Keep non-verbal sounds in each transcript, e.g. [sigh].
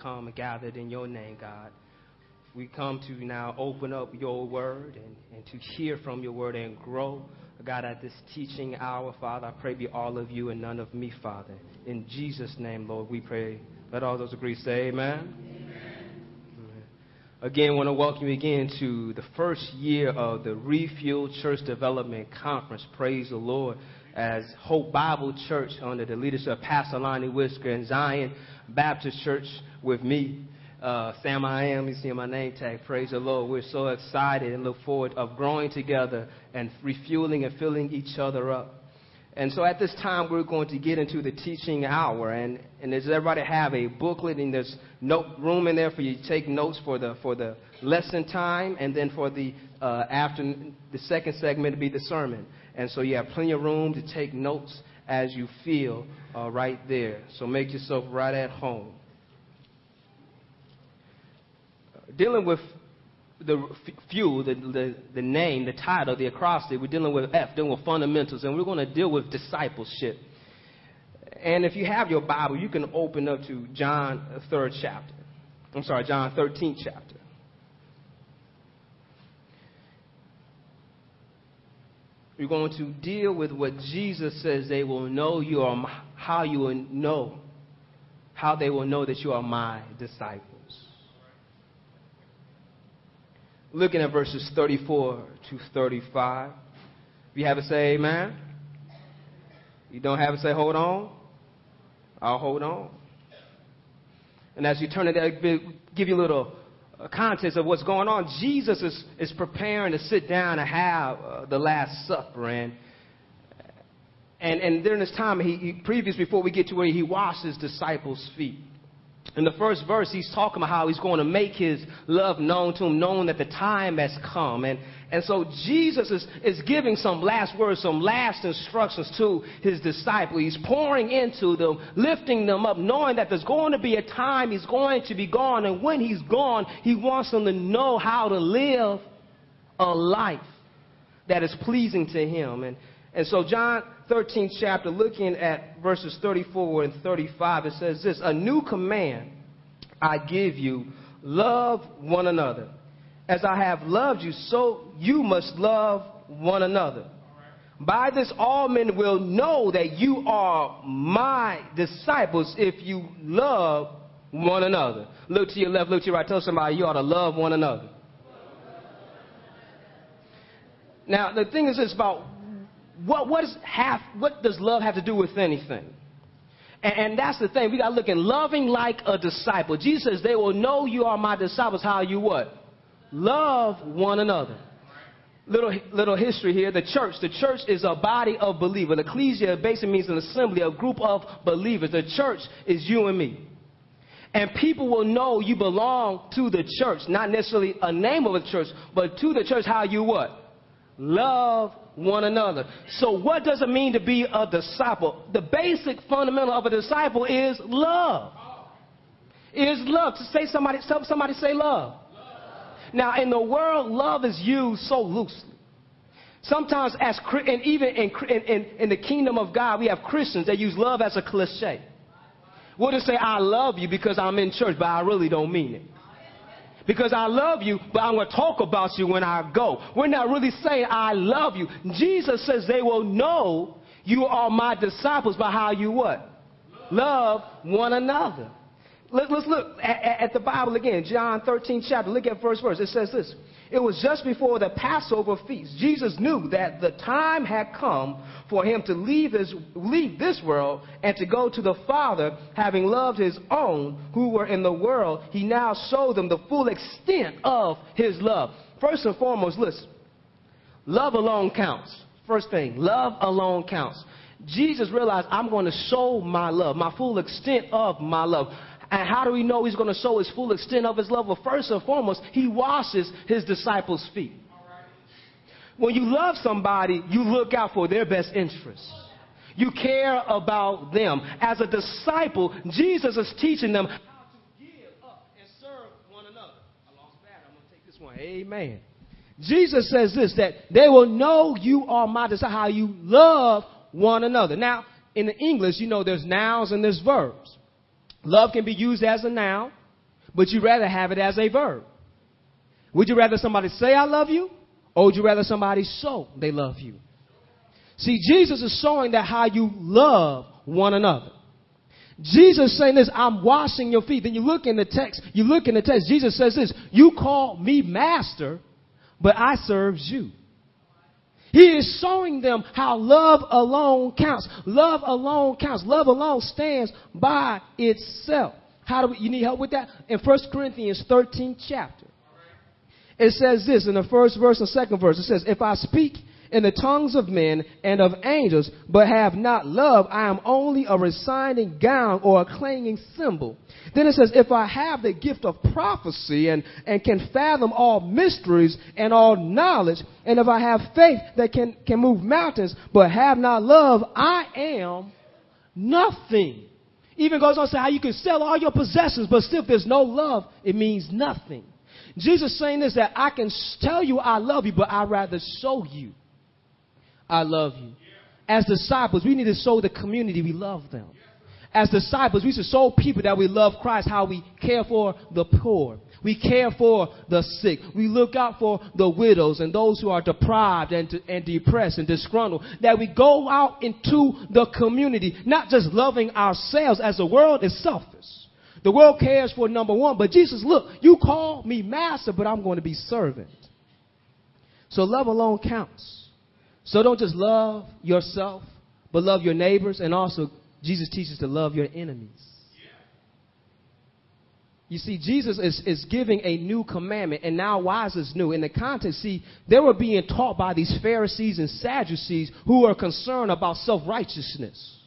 come and gathered in your name, God. We come to now open up your word and, and to hear from your word and grow. God, at this teaching hour, Father, I pray be all of you and none of me, Father. In Jesus' name, Lord, we pray. Let all those agree say amen. amen. Again, I want to welcome you again to the first year of the Refuel Church Development Conference. Praise the Lord. As Hope Bible Church under the leadership of Pastor Lonnie Whisker and Zion Baptist Church with me, uh, Sam I am. You see my name tag. Praise the Lord. We're so excited and look forward of growing together and refueling and filling each other up. And so at this time, we're going to get into the teaching hour. And, and does everybody have a booklet? And there's note room in there for you to take notes for the, for the lesson time and then for the, uh, after the second segment to be the sermon. And so you have plenty of room to take notes as you feel uh, right there. So make yourself right at home. Dealing with the fuel, the, the, the name, the title, the acrostic, we're dealing with F, dealing with fundamentals, and we're going to deal with discipleship. And if you have your Bible, you can open up to John, uh, third chapter. I'm sorry, John 13th chapter. We're going to deal with what Jesus says they will know you are, my, how you will know, how they will know that you are my disciples. Looking at verses 34 to 35. If you have to say amen. You don't have to say hold on. I'll hold on. And as you turn it, I'll give you a little context of what's going on. Jesus is, is preparing to sit down and have uh, the Last Supper. And, and, and during this time, he, he, previous, before we get to where he washes disciples' feet. In the first verse, he's talking about how he's going to make his love known to him, knowing that the time has come. And, and so Jesus is, is giving some last words, some last instructions to his disciple. He's pouring into them, lifting them up, knowing that there's going to be a time he's going to be gone. And when he's gone, he wants them to know how to live a life that is pleasing to him. And, and so John 13th chapter, looking at verses 34 and 35, it says this, a new command I give you, love one another. As I have loved you, so you must love one another. By this, all men will know that you are my disciples if you love one another. Look to your left, look to your right. Tell somebody you ought to love one another. Now, the thing is this about what, what, is have, what does love have to do with anything? And, and that's the thing. We got to look at loving like a disciple. Jesus says, they will know you are my disciples. How you what? Love one another. Little, little history here. The church. The church is a body of believers. Ecclesia basically means an assembly, a group of believers. The church is you and me. And people will know you belong to the church. Not necessarily a name of a church, but to the church how you what? Love one another. So what does it mean to be a disciple? The basic fundamental of a disciple is love. Is love. To say somebody, somebody say love. Now, in the world, love is used so loosely. Sometimes, as and even in, in, in, the kingdom of God, we have Christians that use love as a cliche. We'll just say, I love you because I'm in church, but I really don't mean it. Because I love you, but I'm going to talk about you when I go. We're not really saying, I love you. Jesus says they will know you are my disciples by how you what? Love one another. Let, us look at, at, the Bible again, John 13 chapter. Look at first verse. It says this. It was just before the Passover feast. Jesus knew that the time had come for him to leave, his, leave this world and to go to the Father, having loved his own who were in the world. He now showed them the full extent of his love. First and foremost, listen. Love alone counts. First thing, love alone counts. Jesus realized, I'm going to show my love, my full extent of my love. And how do we know he's going to show his full extent of his love? Well, first and foremost, he washes his disciples' feet. When you love somebody, you look out for their best interests. You care about them. As a disciple, Jesus is teaching them how to give up and serve one another. I lost bad. I'm going to take this one. Amen. Jesus says this that they will know you are my disciple, how you love one another. Now, in the English, you know, there's nouns and there's verbs. Love can be used as a noun, but you'd rather have it as a verb. Would you rather somebody say, I love you? Or would you rather somebody show they love you? See, Jesus is showing that how you love one another. Jesus saying this, I'm washing your feet. Then you look in the text, you look in the text, Jesus says this, you call me master, but I serves you. He is showing them how love alone counts. Love alone counts. Love alone stands by itself. How do we, you need help with that? In 1 Corinthians 13 chapter. It says this in the first verse and second verse. It says, If I speak in the tongues of men and of angels, but have not love, I am only a resounding gong or a clanging cymbal. Then it says, if I have the gift of prophecy and, and can fathom all mysteries and all knowledge, and if I have faith that can, can move mountains, but have not love, I am nothing. Even goes on to say how you can sell all your possessions, but still if there's no love, it means nothing. Jesus saying this that I can tell you I love you, but I'd rather show you I love you. As disciples, we need to show the community we love them. As disciples, we should show people that we love Christ, how we care for the poor. We care for the sick. We look out for the widows and those who are deprived and, and depressed and disgruntled. That we go out into the community, not just loving ourselves as the world is selfish. The world cares for number one, but Jesus, look, you call me master, but I'm going to be servant. So love alone counts. So don't just love yourself, but love your neighbors. And also, Jesus teaches to love your enemies. You see, Jesus is, is giving a new commandment, and now why is this new? In the context, see, they were being taught by these Pharisees and Sadducees who were concerned about self righteousness.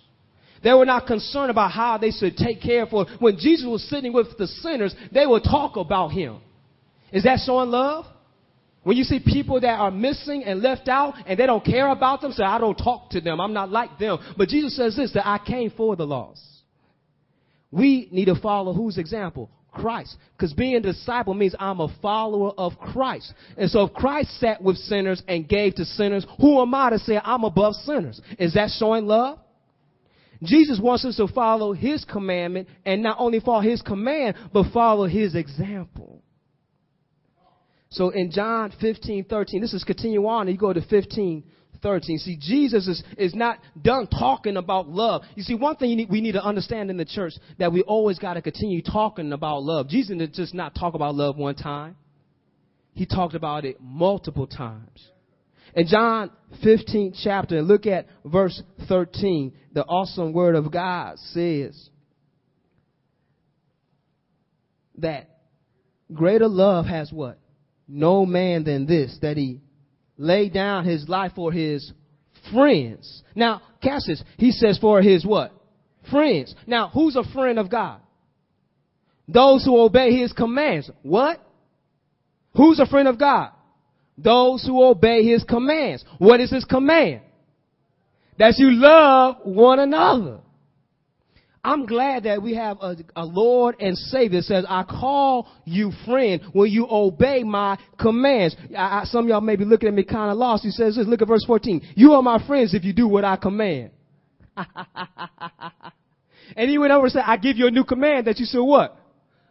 They were not concerned about how they should take care for. When Jesus was sitting with the sinners, they would talk about him. Is that showing love? When you see people that are missing and left out and they don't care about them, say, I don't talk to them. I'm not like them. But Jesus says this, that I came for the lost. We need to follow whose example? Christ. Because being a disciple means I'm a follower of Christ. And so if Christ sat with sinners and gave to sinners, who am I to say I'm above sinners? Is that showing love? Jesus wants us to follow his commandment and not only follow his command, but follow his example. So in John 15, 13, this is continue on, and you go to 15, 13. See, Jesus is, is not done talking about love. You see, one thing need, we need to understand in the church that we always got to continue talking about love. Jesus didn't just not talk about love one time. He talked about it multiple times. In John 15 chapter, look at verse 13. The awesome word of God says that greater love has what? No man than this, that he laid down his life for his friends. Now, Cassius. He says for his what? Friends. Now, who's a friend of God? Those who obey his commands. What? Who's a friend of God? Those who obey his commands. What is his command? That you love one another. I'm glad that we have a, a, Lord and Savior that says, I call you friend when you obey my commands. I, I, some of y'all may be looking at me kind of lost. He says this, look at verse 14. You are my friends if you do what I command. [laughs] and he went over and said, I give you a new command that you should what?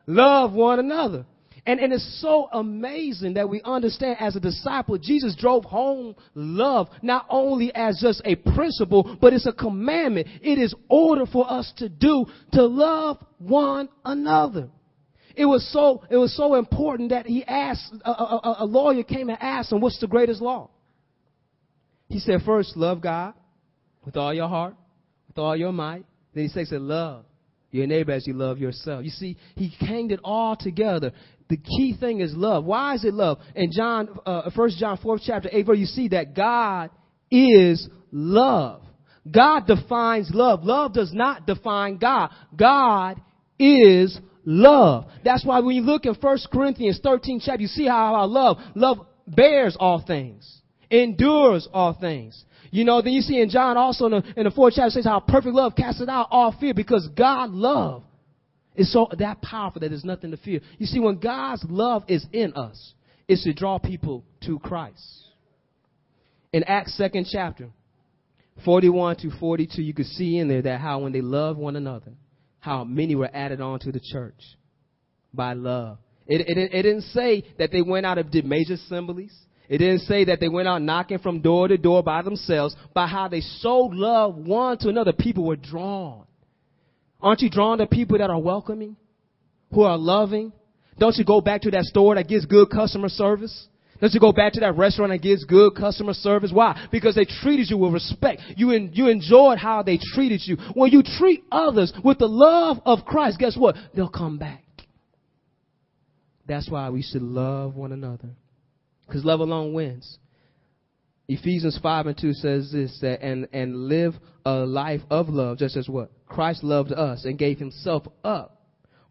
Love one another. And, and it's so amazing that we understand as a disciple, Jesus drove home love not only as just a principle, but it's a commandment. It is order for us to do to love one another. It was so, it was so important that he asked, a, a, a lawyer came and asked him, what's the greatest law? He said, first, love God with all your heart, with all your might. Then he said, love your neighbor as you love yourself. You see, he hanged it all together. The key thing is love. Why is it love? In John, uh, 1 John 4 chapter 8 verse, you see that God is love. God defines love. Love does not define God. God is love. That's why when you look in 1 Corinthians 13 chapter, you see how our love, love bears all things, endures all things. You know, then you see in John also in the, in the fourth chapter says how perfect love casts out all fear because God love it's so that powerful that there's nothing to fear. You see, when God's love is in us, it's to draw people to Christ. In Acts second chapter, 41 to 42, you could see in there that how when they loved one another, how many were added on to the church. by love. It, it, it didn't say that they went out and did major assemblies. It didn't say that they went out knocking from door to door by themselves. By how they showed love one to another, people were drawn. Aren't you drawn to people that are welcoming, who are loving? Don't you go back to that store that gives good customer service? Don't you go back to that restaurant that gives good customer service? Why? Because they treated you with respect. You, en- you enjoyed how they treated you. When you treat others with the love of Christ, guess what? They'll come back. That's why we should love one another. Because love alone wins. Ephesians 5 and 2 says this that and, and live a life of love, just as what? Christ loved us and gave himself up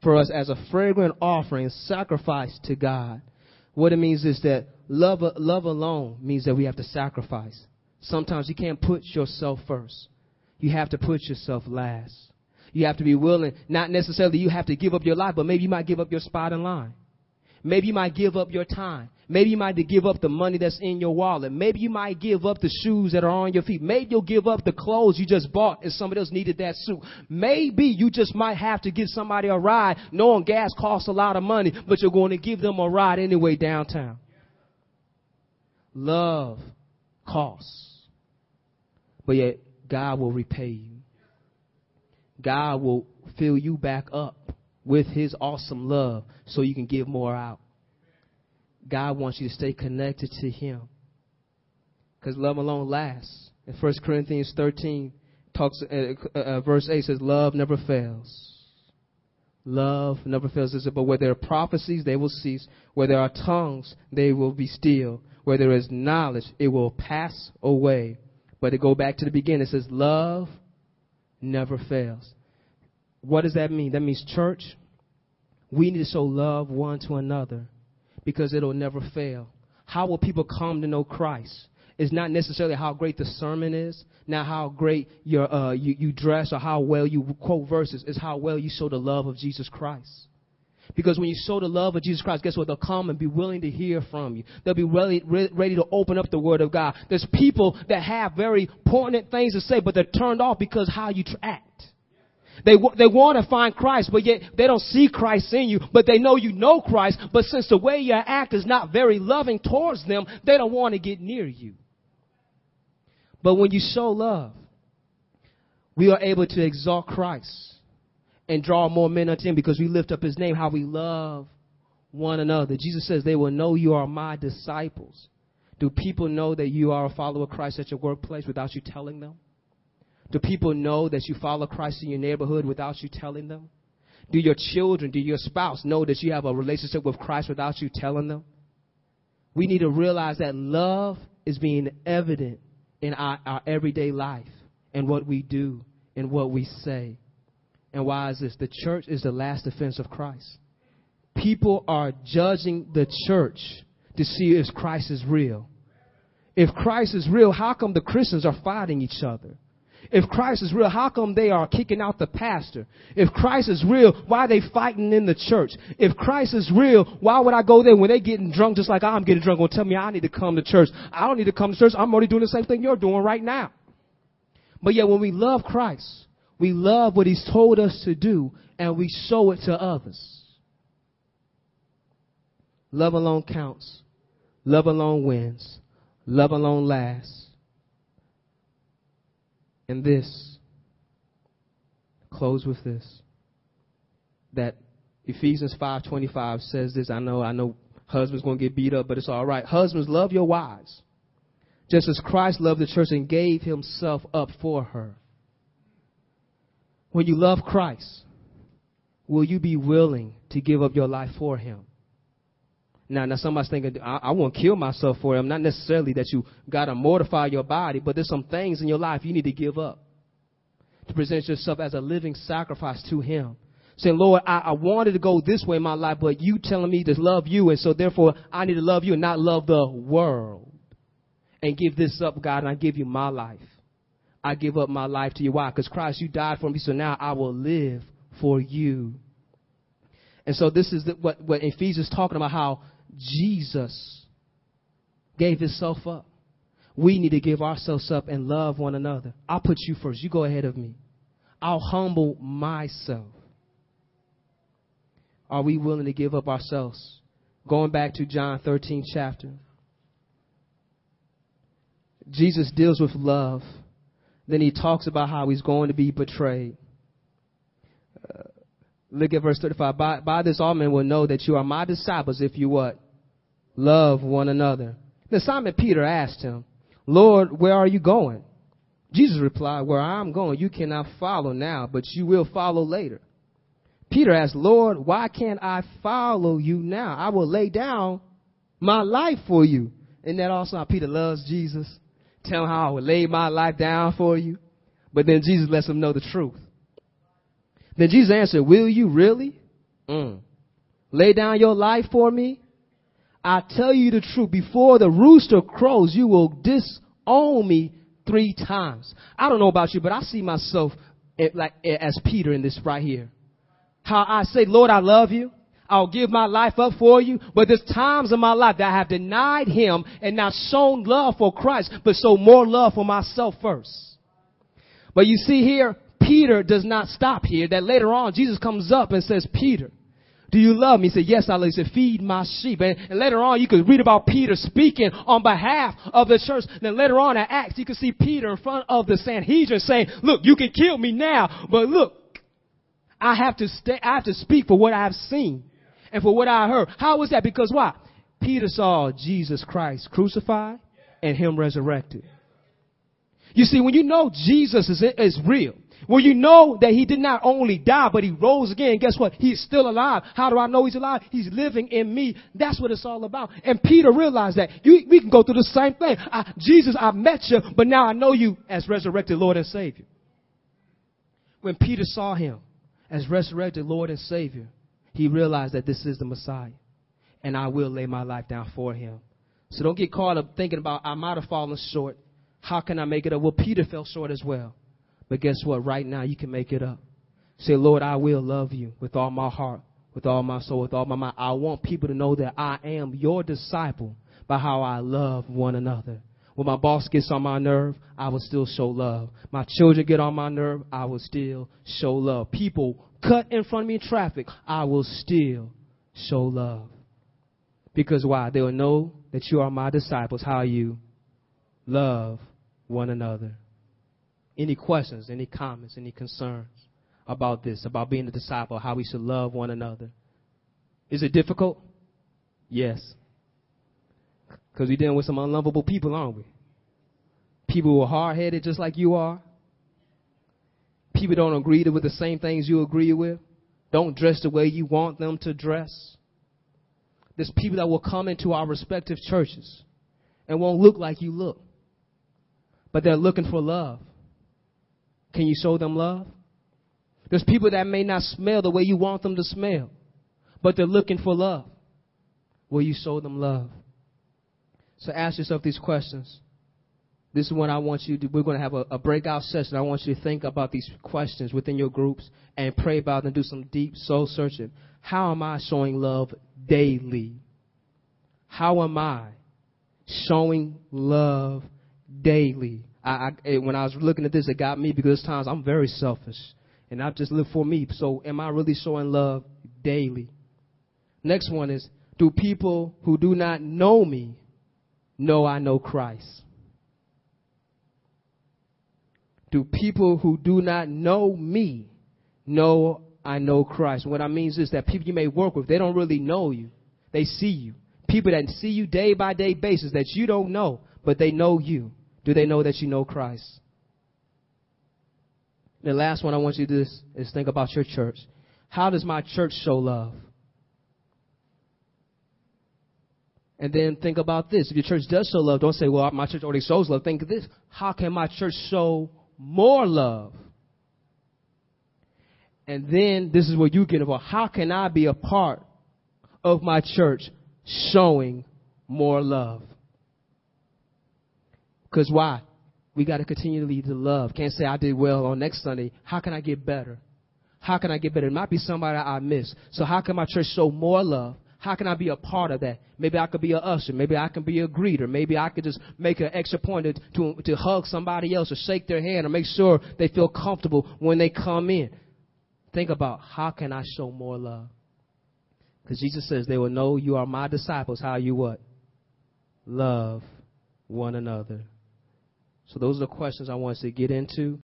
for us as a fragrant offering, sacrifice to God. What it means is that love, love alone means that we have to sacrifice. Sometimes you can't put yourself first. You have to put yourself last. You have to be willing, not necessarily you have to give up your life, but maybe you might give up your spot in line. Maybe you might give up your time. Maybe you might give up the money that's in your wallet. Maybe you might give up the shoes that are on your feet. Maybe you'll give up the clothes you just bought if somebody else needed that suit. Maybe you just might have to give somebody a ride knowing gas costs a lot of money, but you're going to give them a ride anyway downtown. Love costs. But yet God will repay you. God will fill you back up with his awesome love so you can give more out. God wants you to stay connected to him. Because love alone lasts. In 1 Corinthians 13, talks, uh, uh, uh, verse 8 says, Love never fails. Love never fails. It says, but where there are prophecies, they will cease. Where there are tongues, they will be still. Where there is knowledge, it will pass away. But to go back to the beginning, it says, Love never fails. What does that mean? That means, church, we need to show love one to another because it'll never fail. How will people come to know Christ? It's not necessarily how great the sermon is, not how great your, uh, you, you dress or how well you quote verses. It's how well you show the love of Jesus Christ. Because when you show the love of Jesus Christ, guess what? They'll come and be willing to hear from you. They'll be ready, ready to open up the Word of God. There's people that have very poignant things to say, but they're turned off because how you act. They, they want to find Christ, but yet they don't see Christ in you, but they know you know Christ, but since the way you act is not very loving towards them, they don't want to get near you. But when you show love, we are able to exalt Christ and draw more men unto him because we lift up his name, how we love one another. Jesus says, They will know you are my disciples. Do people know that you are a follower of Christ at your workplace without you telling them? Do people know that you follow Christ in your neighborhood without you telling them? Do your children, do your spouse know that you have a relationship with Christ without you telling them? We need to realize that love is being evident in our, our everyday life and what we do and what we say. And why is this? The church is the last defense of Christ. People are judging the church to see if Christ is real. If Christ is real, how come the Christians are fighting each other? If Christ is real, how come they are kicking out the pastor? If Christ is real, why are they fighting in the church? If Christ is real, why would I go there when they getting drunk just like I'm getting drunk? Will tell me I need to come to church. I don't need to come to church. I'm already doing the same thing you're doing right now. But yet when we love Christ, we love what he's told us to do and we show it to others. Love alone counts. Love alone wins. Love alone lasts. And this, close with this, that Ephesians 5.25 says this. I know, I know husbands going to get beat up, but it's all right. Husbands, love your wives. Just as Christ loved the church and gave himself up for her. When you love Christ, will you be willing to give up your life for him? Now, now somebody's thinking, I, I won't kill myself for him. Not necessarily that you got to mortify your body, but there's some things in your life you need to give up to present yourself as a living sacrifice to him. Saying, Lord, I, I wanted to go this way in my life, but you telling me to love you, and so therefore I need to love you and not love the world. And give this up, God, and I give you my life. I give up my life to you. Why? Because Christ, you died for me, so now I will live for you. And so this is the, what, what Ephesians talking about, how Jesus gave himself up. We need to give ourselves up and love one another. I'll put you first. You go ahead of me. I'll humble myself. are we willing to give up ourselves? Going back to John 13 chapter. Jesus deals with love. Then he talks about how he's going to be betrayed. Uh, look at verse 35. By, by this all men will know that you are my disciples if you what? Love one another. Then Simon Peter asked him, Lord, where are you going? Jesus replied, Where I'm going, you cannot follow now, but you will follow later. Peter asked, Lord, why can't I follow you now? I will lay down my life for you. Isn't that also how Peter loves Jesus? Tell him how I would lay my life down for you. But then Jesus lets him know the truth. Then Jesus answered, Will you really? Mm. Lay down your life for me? I tell you the truth, before the rooster crows, you will disown me three times. I don't know about you, but I see myself like as Peter in this right here. How I say, Lord, I love you. I'll give my life up for you. But there's times in my life that I have denied him and not shown love for Christ, but show more love for myself first. But you see here, Peter does not stop here. That later on, Jesus comes up and says, Peter, do you love me? He said, yes, I love you. He said, feed my sheep. And, and, later on, you could read about Peter speaking on behalf of the church. Then later on in Acts, you can see Peter in front of the Sanhedrin saying, look, you can kill me now, but look, I have to stay, I have to speak for what I have seen and for what I heard. How was that? Because why? Peter saw Jesus Christ crucified and him resurrected. You see, when you know Jesus is, is real, when you know that he did not only die, but he rose again, guess what? He's still alive. How do I know he's alive? He's living in me. That's what it's all about. And Peter realized that. You, we can go through the same thing. I, Jesus, I met you, but now I know you as resurrected Lord and Savior. When Peter saw him, as resurrected Lord and Savior, he realized that this is the Messiah. And I will lay my life down for him. So don't get caught up thinking about, I might have fallen short. How can I make it up? Well, Peter fell short as well. But guess what? Right now, you can make it up. Say, Lord, I will love you with all my heart, with all my soul, with all my mind. I want people to know that I am your disciple by how I love one another. When my boss gets on my nerve, I will still show love. My children get on my nerve, I will still show love. People cut in front of me in traffic, I will still show love. Because why? They will know that you are my disciples, how you love one another. Any questions, any comments, any concerns about this, about being a disciple, how we should love one another? Is it difficult? Yes. Because we're dealing with some unlovable people, aren't we? People who are hard headed just like you are. People don't agree with the same things you agree with. Don't dress the way you want them to dress. There's people that will come into our respective churches and won't look like you look. But they're looking for love. Can you show them love? There's people that may not smell the way you want them to smell, but they're looking for love. Will you show them love? So ask yourself these questions. This is what I want you to do. We're going to have a, a, breakout session. I want you to think about these questions within your groups and pray about them, do some deep soul searching. How am I showing love daily? How am I showing love daily? I, I, eh, when I was looking at this, it got me because times I'm very selfish and I just live for me. So am I really showing love daily? Next one is, do people who do not know me know I know Christ? Do people who do not know me know I know Christ? What I mean is that people you may work with, they don't really know you. They see you. People that see you day by day basis that you don't know, but they know you. Do they know that you know Christ? The last one I want you to do is, is think about your church. How does my church show love? And then think about this. If your church does show love, don't say, well, my church already shows love. Think this. How can my church show more love? And then this is what you get about. How can I be a part of my church showing more love? Because why? We got to continue to love. Can't say I did well on next Sunday. How can I get better? How can I get better? It might be somebody I missed. So how can my church show more love? How can I be a part of that? Maybe I could be a usher. Maybe I can be a greeter. Maybe I could just make an extra point to, to, to hug somebody else or shake their hand or make sure they feel comfortable when they come in. Think about how can I show more love? Because Jesus says they will know you are my disciples. How you what? Love one another. So those are the questions I want us to get into.